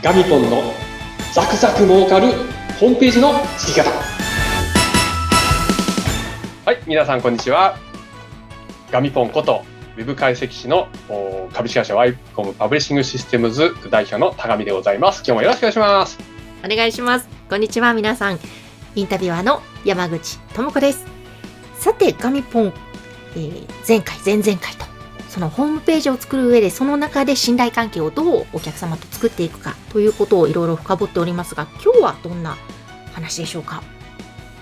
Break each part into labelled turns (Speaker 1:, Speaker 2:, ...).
Speaker 1: ガミポンのザクザク儲かるホームページの作り方。はい皆さんこんにちは。ガミポンことウェブ解析士の株式会社ワイコムパブリッシングシステムズ代表の高見でございます。今日もよろしくお願いします。
Speaker 2: お願いします。こんにちは皆さん。インタビュアーの山口智子です。さてガミポン、えー、前回前々回とそのホームページを作る上でその中で信頼関係をどうお客様と作っていくかということをいろいろ深掘っておりますが今日はどんな話でしょうか？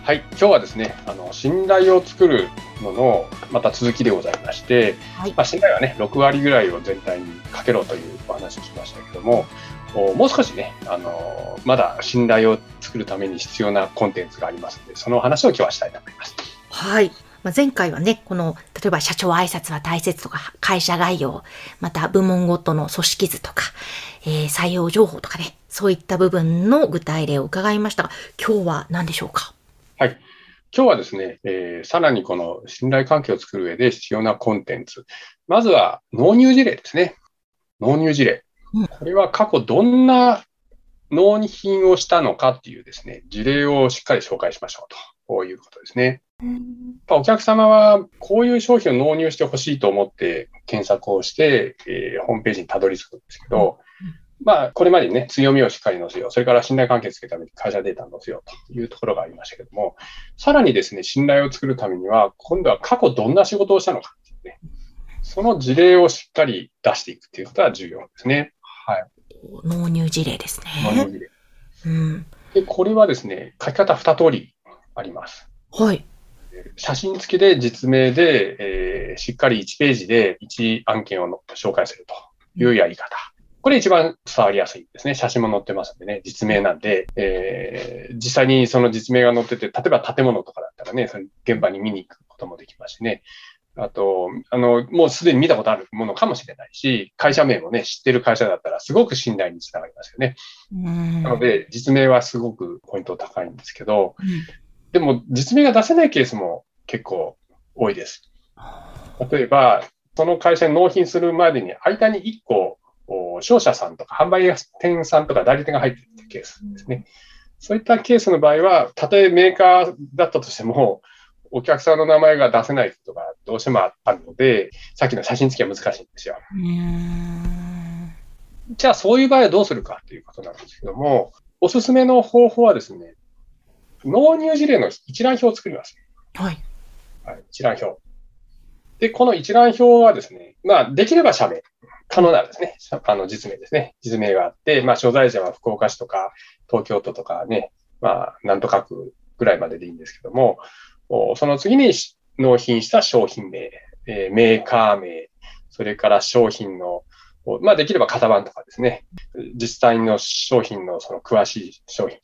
Speaker 1: はい今日はですねあの信頼を作るののまた続きでございまして、はい、まあ、信頼はね6割ぐらいを全体にかけろというお話をしましたけどももう少しね、あのまだ信頼を作るために必要なコンテンツがありますので、その話を今日はしたいと思います。
Speaker 2: はい。まあ、前回はね、この、例えば社長挨拶は大切とか、会社概要、また部門ごとの組織図とか、えー、採用情報とかね、そういった部分の具体例を伺いましたが、今日は何でしょうか？
Speaker 1: はい。今日はですね、えー、さらにこの信頼関係を作る上で必要なコンテンツ。まずは納入事例ですね。納入事例。うん、これは過去どんな納品をしたのかっていうですね、事例をしっかり紹介しましょうと。こういうことですね。お客様はこういう商品を納入してほしいと思って検索をして、えー、ホームページにたどり着くんですけど、まあ、これまでにね、強みをしっかり載せよう。それから信頼関係つけるために会社データを載せようというところがありましたけども、さらにですね、信頼を作るためには、今度は過去どんな仕事をしたのかっていうね、その事例をしっかり出していくっていうことは重要ですね。はい。
Speaker 2: 納入事例ですね。
Speaker 1: 納入事例。うん。で、これはですね、書き方二通りあります。
Speaker 2: はい。
Speaker 1: 写真付きで実名で、えー、しっかり1ページで1案件を紹介するというやり方。これ一番伝わりやすいですね。写真も載ってますんでね、実名なんで、えー、実際にその実名が載ってて、例えば建物とかだったらね、その現場に見に行くこともできますしね。あと、あの、もうすでに見たことあるものかもしれないし、会社名もね、知ってる会社だったらすごく信頼につながりますよね。なので、実名はすごくポイント高いんですけど、うん、でも実名が出せないケースも結構多いです。例えば、その会社に納品するまでに間に1個、商社さんとか販売店さんとか代理店が入っているケースですね。そういったケースの場合は、たとえメーカーだったとしても、お客さんの名前が出せないことがどうしてもあるので、さっきの写真付きは難しいんですよ。じゃあ、そういう場合はどうするかということなんですけども、おすすめの方法はですね、納入事例の一覧表を作ります。
Speaker 2: はい。
Speaker 1: はい、一覧表。で、この一覧表はですね、まあ、できれば社名、可能ならですね、あの、実名ですね。実名があって、まあ、所在者は福岡市とか、東京都とかね、まあ、なんとかくぐらいまででいいんですけども、その次に納品した商品名、えー、メーカー名、それから商品の、まあ、できれば型番とかですね。実際の商品のその詳しい商品。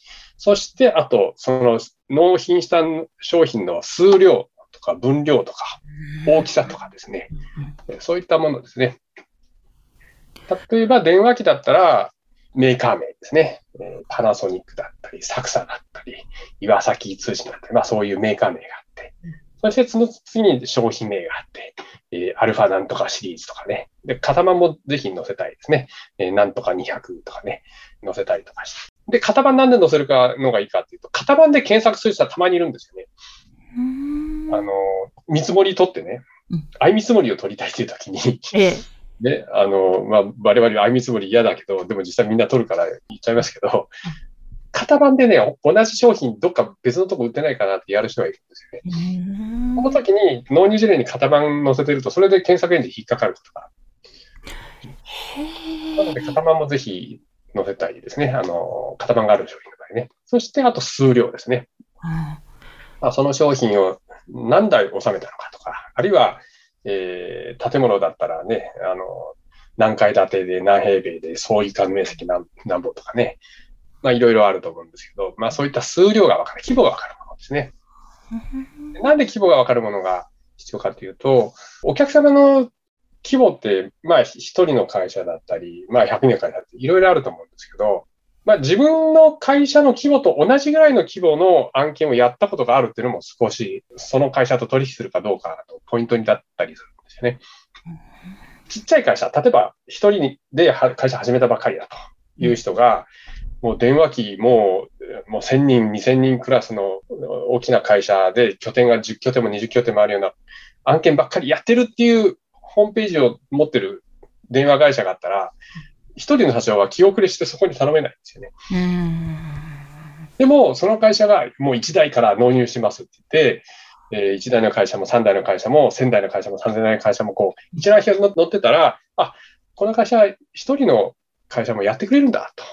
Speaker 1: そして、あと、その納品した商品の数量とか分量とか大きさとかですね。そういったものですね。例えば電話機だったらメーカー名ですね。パナソニックだったり、サクサだったり、岩崎通信だったり、まあそういうメーカー名があって、そしてその次に商品名があって、えー、アルファなんとかシリーズとかね。で、型番もぜひ載せたいですね。えー、なんとか200とかね、載せたりとかして。で、型番なんで載せるかのがいいかっていうと、型番で検索する人はたまにいるんですよね。あの、見積もり取ってね、相見積もりを取りたいっていう時に。ええ、ね、あの、まあ、我々相見積もり嫌だけど、でも実際みんな取るから言っちゃいますけど、型番でね、同じ商品どっか別のとこ売ってないかなってやる人がいるんですよね。この時に納入事例に型番載せてると、それで検索エンジン引っかかることがある。なので、型番もぜひ載せたいですね。あの、型番がある商品の場合ね。そして、あと数量ですね。まあ、その商品を何台収めたのかとか、あるいは、えー、建物だったらね、あの、何階建てで何平米で総移管面積何何本とかね、まあいろいろあると思うんですけど、まあそういった数量がわかる、規模がわかるものですね。なんで規模がわかるものが必要かというと、お客様の規模って、まあ一人の会社だったり、まあ100人の会社だったり、いろいろあると思うんですけど、まあ自分の会社の規模と同じぐらいの規模の案件をやったことがあるっていうのも少し、その会社と取引するかどうかとポイントになったりするんですよね。ちっちゃい会社、例えば一人で会社始めたばかりだと。いう人が、もう電話機、もう、もう1000人、2000人クラスの大きな会社で拠点が10拠点も20拠点もあるような案件ばっかりやってるっていうホームページを持ってる電話会社があったら、一人の社長は気遅れしてそこに頼めないんですよね。
Speaker 2: うん。
Speaker 1: でも、その会社がもう1台から納入しますって言って、えー、1台の会社も3台の会社も1000台の会社も3000台の会社もこう、一覧表に乗ってたら、あ、この会社一人の会社もやってくれるんだと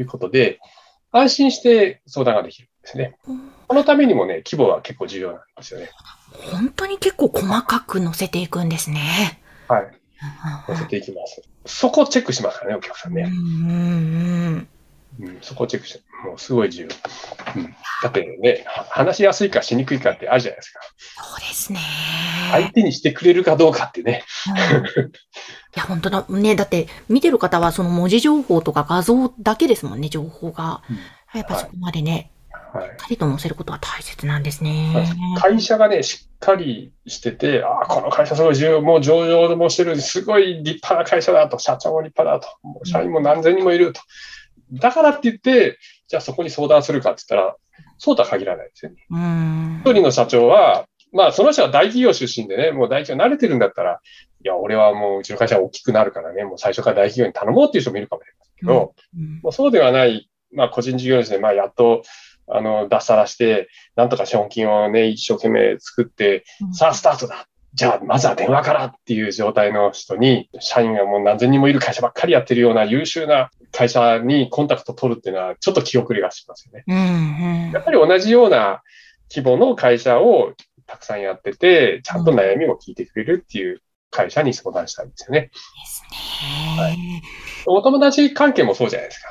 Speaker 1: いうことで、安心して相談ができるんですね。このためにもね、規模は結構重要なんですよね。
Speaker 2: 本当に結構細かく載せていくんですね。
Speaker 1: はい。載せていきます。そこをチェックしますからね、お客さんね。
Speaker 2: うんうんうん。
Speaker 1: うん、そこをチェックして、もうすごい重要。うん、だってね、は話しやすいかしにくいかってあるじゃないですか。
Speaker 2: そうですね。
Speaker 1: 相手にしてくれるかどうかってね。
Speaker 2: うんいや、本当だ。ね、だって、見てる方はその文字情報とか画像だけですもんね、情報が。やっぱそこまでね、
Speaker 1: はい
Speaker 2: しっかりと載せることは大切なんですね。
Speaker 1: 会社がね、しっかりしてて、ああ、この会社すごい重要、もう上場もしてる、すごい立派な会社だと、社長も立派だと、もう社員も何千人もいると。だからって言って、じゃあそこに相談するかって言ったら、そうとは限らないですよね。
Speaker 2: うん。
Speaker 1: 一人の社長は、まあその人は大企業出身でね、もう大企業慣れてるんだったら、いや、俺はもううちの会社は大きくなるからね、もう最初から大企業に頼もうっていう人もいるかもしれませんけど、
Speaker 2: うん
Speaker 1: もうそうではない、まあ個人事業主で、まあやっと、あの、脱サラして、なんとか資本金をね、一生懸命作って、さあスタートだじゃあまずは電話からっていう状態の人に、社員がもう何千人もいる会社ばっかりやってるような優秀な会社にコンタクト取るっていうのは、ちょっと気遅れがしますよね。
Speaker 2: うんうん
Speaker 1: やっぱり同じような規模の会社をたくさんやってて、ちゃんと悩みも聞いてくれるっていう会社に相談したいんですよね。
Speaker 2: ですね。
Speaker 1: お友達関係もそうじゃないですか。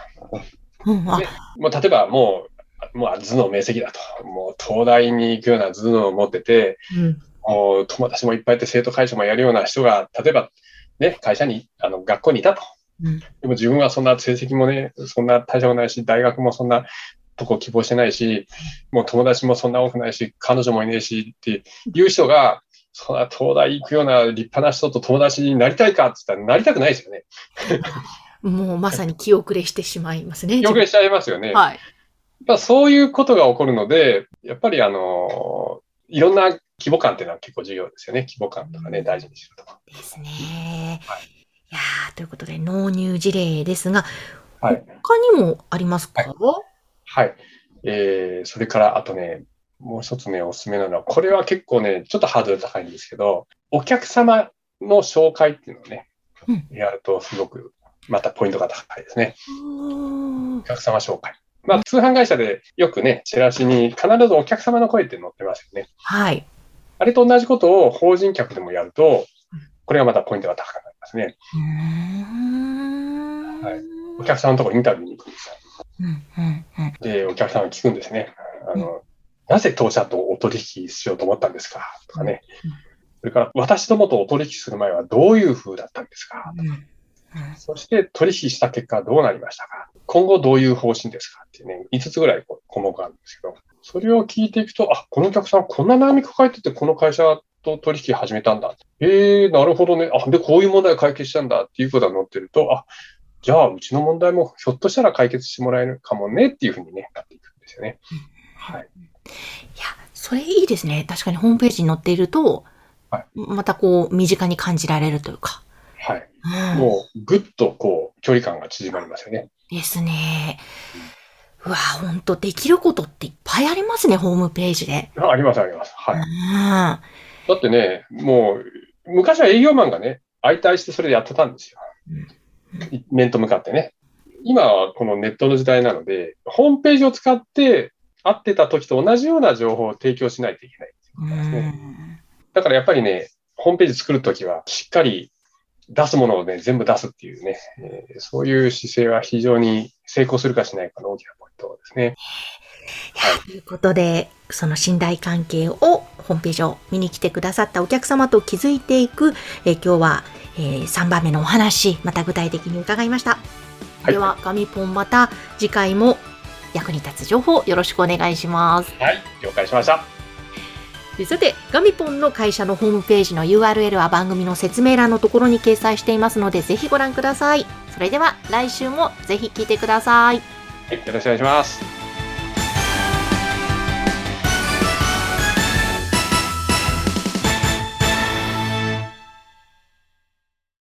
Speaker 2: うん、あ
Speaker 1: ね、もう例えばもう、もう頭脳明晰だと。もう東大に行くような頭脳を持ってて、
Speaker 2: うん
Speaker 1: もう友達もいっぱいいて生徒会社もやるような人が、例えばね、会社に、あの、学校にいたと。
Speaker 2: うん
Speaker 1: でも自分はそんな成績もね、そんな大したもないし、大学もそんなとこ希望してないし、もう友達もそんな多くないし、彼女もいねえしっていう人が、そんな東大行くような立派な人と友達になりたいかって言ったらなりたくないですよね。
Speaker 2: もうまさに気遅れしてしまいますね。
Speaker 1: よくしちゃいますよね。
Speaker 2: はい。
Speaker 1: まあ、そういうことが起こるので、やっぱりあの、いろんな規模感っていうのは結構重要ですよね。規模感とかね、大事にするとか。
Speaker 2: ですね。
Speaker 1: はい
Speaker 2: いやーということで、納入事例ですが、
Speaker 1: はい。
Speaker 2: 他にもありますか、
Speaker 1: はい。えー、それから、あとね、もう一つね、おすすめなのは、これは結構ね、ちょっとハードル高いんですけど、お客様の紹介っていうのをね、
Speaker 2: うん
Speaker 1: やるとすごく、またポイントが高いですね。
Speaker 2: うん
Speaker 1: お客様紹介。まあ、通販会社でよくね、チラシに必ずお客様の声って載ってますよね。
Speaker 2: はい。
Speaker 1: あれと同じことを法人客でもやると、これがまたポイントが高くなりますね。はいお客さんのところにインタビューに行くんですよ。
Speaker 2: うんうんうん
Speaker 1: で、お客さんが聞くんですね。あの、なぜ当社とお取引しようと思ったんですか？とかね
Speaker 2: うん。
Speaker 1: それから、私どもとお取引する前はどういう風だったんですか？
Speaker 2: うんうん
Speaker 1: そして、取引した結果どうなりましたか？今後どういう方針ですかっていうね、5つぐらい項目があるんですけど、それを聞いていくと、あ、このお客さんこんな悩み抱えてて、この会社と取引始めたんだ。えー、なるほどね。あ、で、こういう問題を解決したんだっていうことが載ってると、あ、じゃあ、うちの問題もひょっとしたら解決してもらえるかもねっていうふうにね、なっていくんですよね。はい。
Speaker 2: いや、それいいですね。確かにホームページに載っていると、
Speaker 1: はい
Speaker 2: またこう、身近に感じられるというか。
Speaker 1: はい。
Speaker 2: うん
Speaker 1: もう、ぐっとこう、距離感が縮まりますよね。
Speaker 2: ですね。うわ、ほんと、できることっていっぱいありますね、ホームページで。
Speaker 1: ああります、あります。はい。
Speaker 2: うん
Speaker 1: だってね、もう、昔は営業マンがね、相対してそれでやってたんですよ。面と向かってね。今はこのネットの時代なので、ホームページを使って会ってた時と同じような情報を提供しないといけない。
Speaker 2: うん
Speaker 1: だからやっぱりね、ホームページ作るときはしっかり出すものをね、全部出すっていうね、えーそういう姿勢は非常に成功するかしないかの大きなポイントですね。はい。
Speaker 2: ということで、その信頼関係をホームページを見に来てくださったお客様と築いていく、えー今日は、え3番目のお話、また具体的に伺いました。
Speaker 1: はい
Speaker 2: では、ガミポンまた次回も役に立つ情報よろしくお願いします。
Speaker 1: はい、了解しました。
Speaker 2: でさて、ガミポンの会社のホームページの URL は番組の説明欄のところに掲載していますので、ぜひご覧ください。それでは来週もぜひ聞いてください。
Speaker 1: はい、よろしくお願いします。